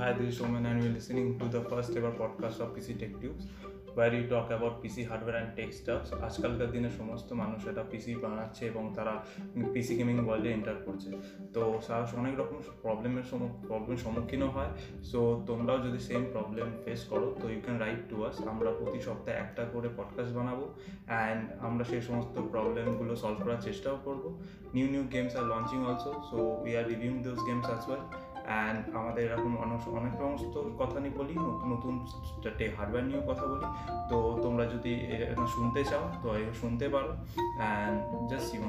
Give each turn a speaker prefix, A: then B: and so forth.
A: Hi, this is Soman, and you're listening to the first ever podcast of PC Tech Tubes, where we talk about PC hardware and tech stuff. আজকালকার দিনে সমস্ত মানুষ এটা পিসি বানাচ্ছে এবং তারা পিসি gaming ওয়ার্ল্ডে এন্টার করছে। তো তারা অনেক রকম প্রবলেমের প্রবলেমের সম্মুখীনও হয়। সো তোমরাও যদি সেম প্রবলেম ফেস করো তো you can write to us আমরা প্রতি সপ্তাহে একটা করে পডকাস্ট বানাবো অ্যান্ড আমরা সেই সমস্ত প্রবলেমগুলো সলভ করার চেষ্টাও করব। New new games R launching also so we are reviewing those games as well and আমাদের এরকম অনেক অনেক সমস্ত কথা নিয়ে বলি, নতুন নতুন হার্ডওয়্যার নিয়েও কথা বলি। তো তোমরা যদি শুনতে চাও, তো শুনতে পারো। And just you